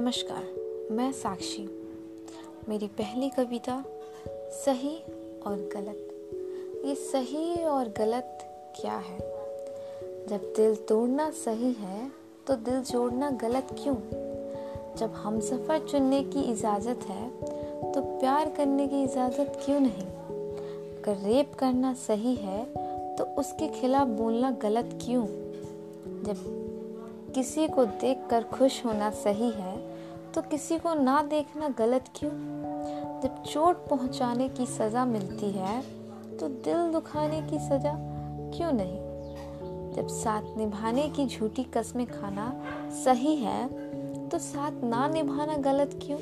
नमस्कार, मैं साक्षी। मेरी पहली कविता सही और गलत। ये सही और गलत क्या है? जब दिल तोड़ना सही है तो दिल जोड़ना गलत क्यों? जब हम सफ़र चुनने की इजाज़त है तो प्यार करने की इजाज़त क्यों नहीं? अगर रेप करना सही है तो उसके खिलाफ बोलना गलत क्यों? जब किसी को देखकर खुश होना सही है तो किसी को ना देखना गलत क्यों? जब चोट पहुँचाने की सज़ा मिलती है तो दिल दुखाने की सज़ा क्यों नहीं? जब साथ निभाने की झूठी कस्में खाना सही है तो साथ ना निभाना गलत क्यों?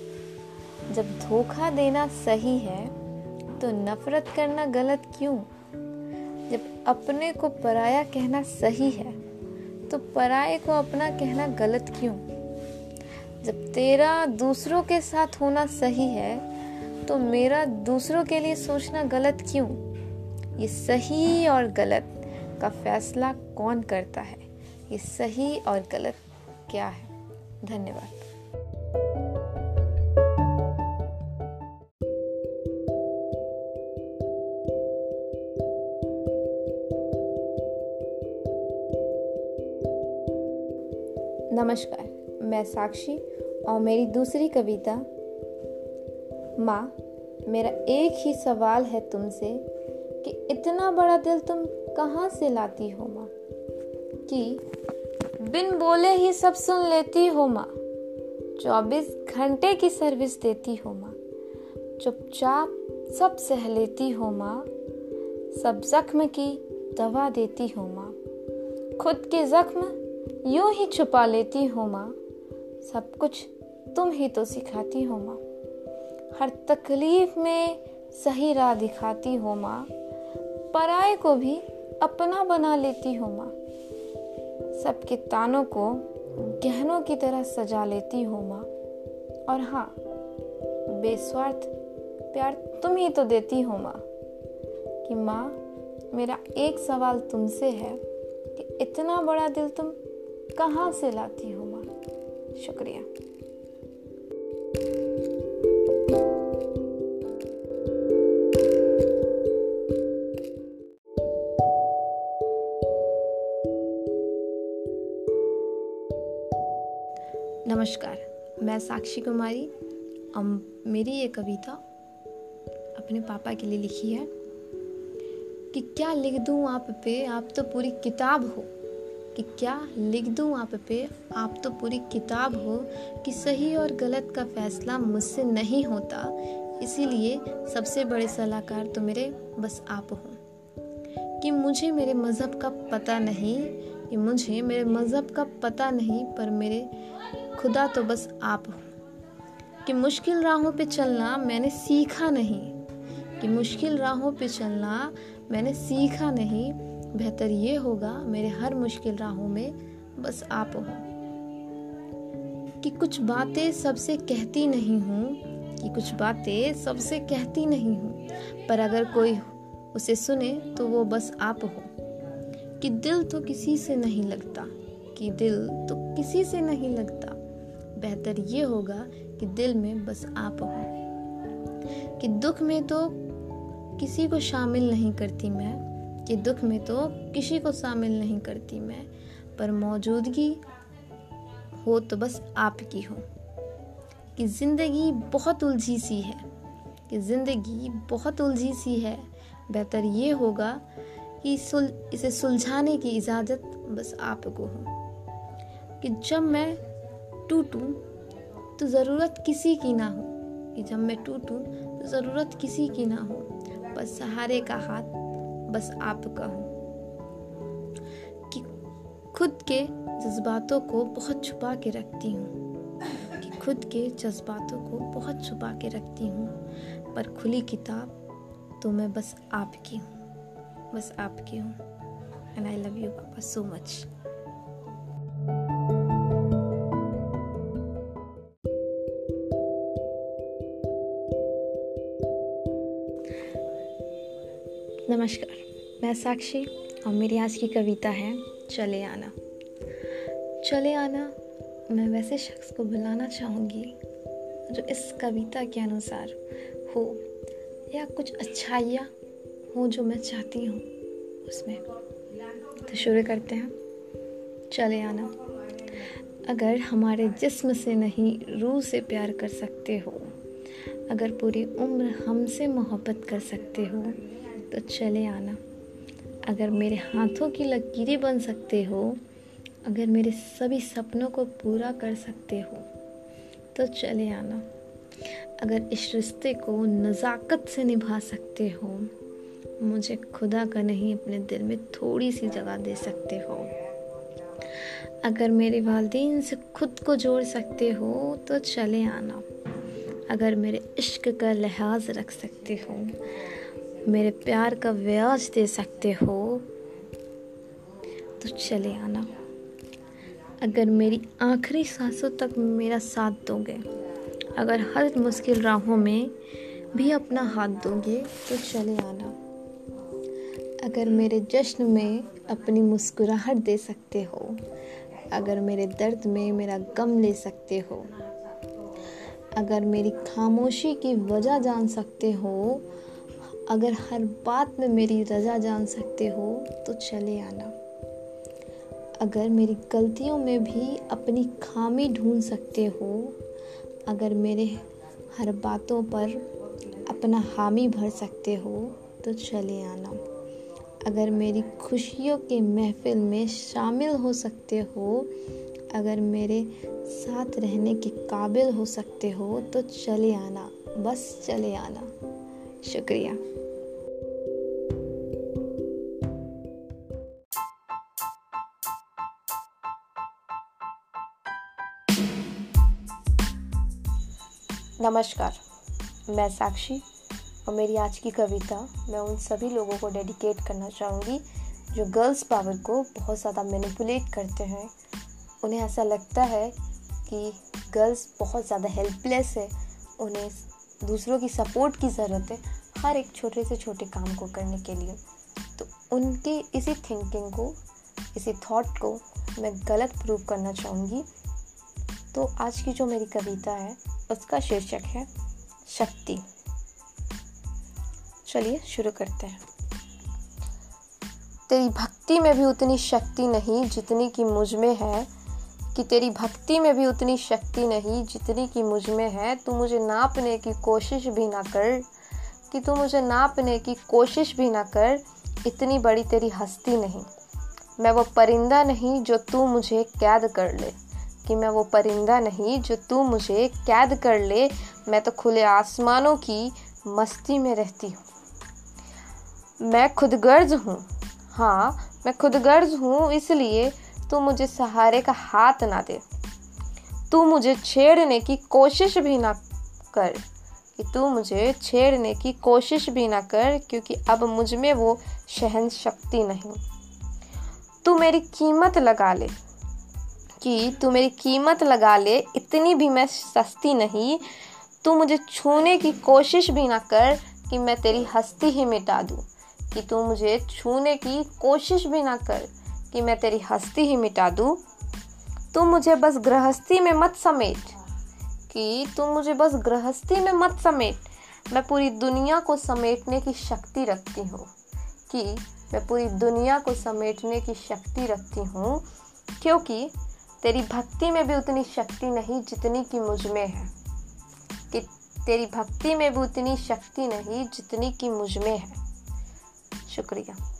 जब धोखा देना सही है तो नफरत करना गलत क्यों? जब अपने को पराया कहना सही है तो पराए को अपना कहना गलत क्यों? जब तेरा दूसरों के साथ होना सही है तो मेरा दूसरों के लिए सोचना गलत क्यों? ये सही और गलत का फैसला कौन करता है? ये सही और गलत क्या है? धन्यवाद। नमस्कार। मैं साक्षी और मेरी दूसरी कविता, माँ, मेरा एक ही सवाल है तुमसे कि इतना बड़ा दिल तुम कहाँ से लाती हो, माँ? कि बिन बोले ही सब सुन लेती हो, माँ। चौबीस घंटे की सर्विस देती हो, माँ। चुपचाप सब सह लेती हो, माँ। सब जख्म की दवा देती हो, माँ। खुद के जख्म यूँ ही छुपा लेती हो, माँ। सब कुछ तुम ही तो सिखाती हो माँ। हर तकलीफ़ में सही राह दिखाती हो माँ। पराए को भी अपना बना लेती हो माँ। सबके तानों को गहनों की तरह सजा लेती हो माँ। और हाँ बेस्वार्थ प्यार तुम ही तो देती हो माँ। कि माँ, मेरा एक सवाल तुमसे है कि इतना बड़ा दिल तुम कहाँ से लाती हो? शुक्रिया। नमस्कार मैं साक्षी कुमारी। अम, मेरी ये कविता अपने पापा के लिए लिखी है कि क्या लिख दूँ आप पे? आप तो पूरी किताब हो। कि क्या लिख दूँ आप पे? आप तो पूरी किताब हो कि सही और गलत का फैसला मुझसे नहीं होता। इसीलिए सबसे बड़े सलाहकार तो मेरे बस आप हो। कि मुझे मेरे मज़हब का पता नहीं, कि मुझे मेरे मज़हब का पता नहीं, पर मेरे खुदा तो बस आप हो। कि मुश्किल राहों पे चलना मैंने सीखा नहीं। कि मुश्किल राहों पे चलना मैंने सीखा नहीं बेहतर ये होगा मेरे हर मुश्किल राहों में बस आप हो। कि कुछ बातें सबसे कहती नहीं हूँ, कि कुछ बातें सबसे कहती नहीं हूँ, पर अगर कोई उसे सुने तो वो बस आप हो। कि दिल तो किसी से नहीं लगता, कि दिल तो किसी से नहीं लगता, बेहतर ये होगा कि दिल में बस आप हो। कि दुख में तो किसी को शामिल नहीं करती मैं कि दुख में तो किसी को शामिल नहीं करती मैं, पर मौजूदगी हो तो बस आपकी हो। कि ज़िंदगी बहुत उलझी सी है, कि ज़िंदगी बहुत उलझी सी है, बेहतर ये होगा कि सुल, इसे सुलझाने की इजाज़त बस आपको हो। कि जब मैं टूटूं तो ज़रूरत किसी की ना हो। कि जब मैं टूटूं तो ज़रूरत किसी की ना हो। बस सहारे का हाथ बस आपका हूँ। कि खुद के जज्बातों को बहुत छुपा के रखती हूँ। कि खुद के जज्बातों को बहुत छुपा के रखती हूँ। पर खुली किताब तो मैं बस आपकी हूँ। बस आपकी हूँ। एंड आई लव यू पापा सो मच नमस्कार, मैं साक्षी और मेरी आज की कविता है, चले आना। चले आना, मैं वैसे शख्स को बुलाना चाहूँगी, जो इस कविता के अनुसार हो, या कुछ अच्छाइयाँ हो जो मैं चाहती हूँ उसमें। तो शुरू करते हैं। चले आना, अगर हमारे जिस्म से नहीं रूह से प्यार कर सकते हो, अगर पूरी उम्र हमसे मोहब्बत कर सकते हो तो चले आना। अगर मेरे हाथों की लकीरें बन सकते हो, अगर मेरे सभी सपनों को पूरा कर सकते हो तो चले आना। अगर इस रिश्ते को नज़ाकत से निभा सकते हो, मुझे खुदा का नहीं, अपने दिल में थोड़ी सी जगह दे सकते हो। अगर मेरे वालदेन से खुद को जोड़ सकते हो तो चले आना। अगर मेरे इश्क का लिहाज रख सकते हो मेरे प्यार का ब्याज दे सकते हो तो चले आना। अगर मेरी आखिरी सांसों तक मेरा साथ दोगे, अगर हर मुश्किल राहों में भी अपना हाथ दोगे तो चले आना। अगर मेरे जश्न में अपनी मुस्कुराहट दे सकते हो, अगर मेरे दर्द में मेरा गम ले सकते हो, अगर मेरी खामोशी की वजह जान सकते हो अगर हर बात में मेरी रजा जान सकते हो तो चले आना। अगर मेरी गलतियों में भी अपनी खामी ढूंढ सकते हो, अगर मेरे हर बातों पर अपना हामी भर सकते हो तो चले आना। अगर मेरी खुशियों के महफिल में शामिल हो सकते हो, अगर मेरे साथ रहने के काबिल हो सकते हो तो चले आना। बस चले आना। शुक्रिया। नमस्कार, मैं साक्षी और मेरी आज की कविता मैं उन सभी लोगों को डेडिकेट करना चाहूँगी जो गर्ल्स पावर को बहुत ज़्यादा मैनिपुलेट करते हैं। उन्हें ऐसा लगता है कि गर्ल्स बहुत ज़्यादा हेल्पलेस है, उन्हें दूसरों की सपोर्ट की ज़रूरत है हर एक छोटे से छोटे काम को करने के लिए। तो उनके इसी थिंकिंग को, इसी थॉट को मैं गलत प्रूव करना चाहूँगी। तो आज की जो मेरी कविता है उसका शीर्षक है, शक्ति। चलिए शुरू करते हैं। तेरी भक्ति में भी उतनी शक्ति नहीं जितनी कि मुझमें है, कि तेरी भक्ति में भी उतनी शक्ति नहीं जितनी कि मुझमें है। तू मुझे नापने की कोशिश भी ना कर, कि तू मुझे नापने की कोशिश भी ना कर, इतनी बड़ी तेरी हस्ती नहीं। मैं वो परिंदा नहीं जो तू मुझे कैद कर ले। कि मैं वो परिंदा नहीं जो तू मुझे कैद कर ले, मैं तो खुले आसमानों की मस्ती में रहती हूँ। मैं खुद गर्ज हूँ। हाँ मैं खुद गर्ज हूँ, इसलिए तू मुझे सहारे का हाथ ना दे। तू मुझे छेड़ने की कोशिश भी ना कर कि तू मुझे छेड़ने की कोशिश भी ना कर, क्योंकि अब मुझमें वो सहन शक्ति नहीं। तू मेरी कीमत लगा ले। कि तू मेरी कीमत लगा ले, इतनी भी मैं सस्ती नहीं। तू मुझे छूने की कोशिश भी ना कर कि मैं तेरी हस्ती ही मिटा दूँ। कि तू मुझे छूने की कोशिश भी ना कर कि मैं तेरी हस्ती ही मिटा दूँ। तू मुझे बस गृहस्थी में मत समेट। कि तू मुझे बस गृहस्थी में मत समेट। मैं पूरी दुनिया को समेटने की शक्ति रखती हूँ। कि मैं पूरी दुनिया को समेटने की शक्ति रखती हूँ, क्योंकि तेरी भक्ति में भी उतनी शक्ति नहीं जितनी कि मुझमें है। कि तेरी भक्ति में भी उतनी शक्ति नहीं जितनी कि मुझमें है। शुक्रिया।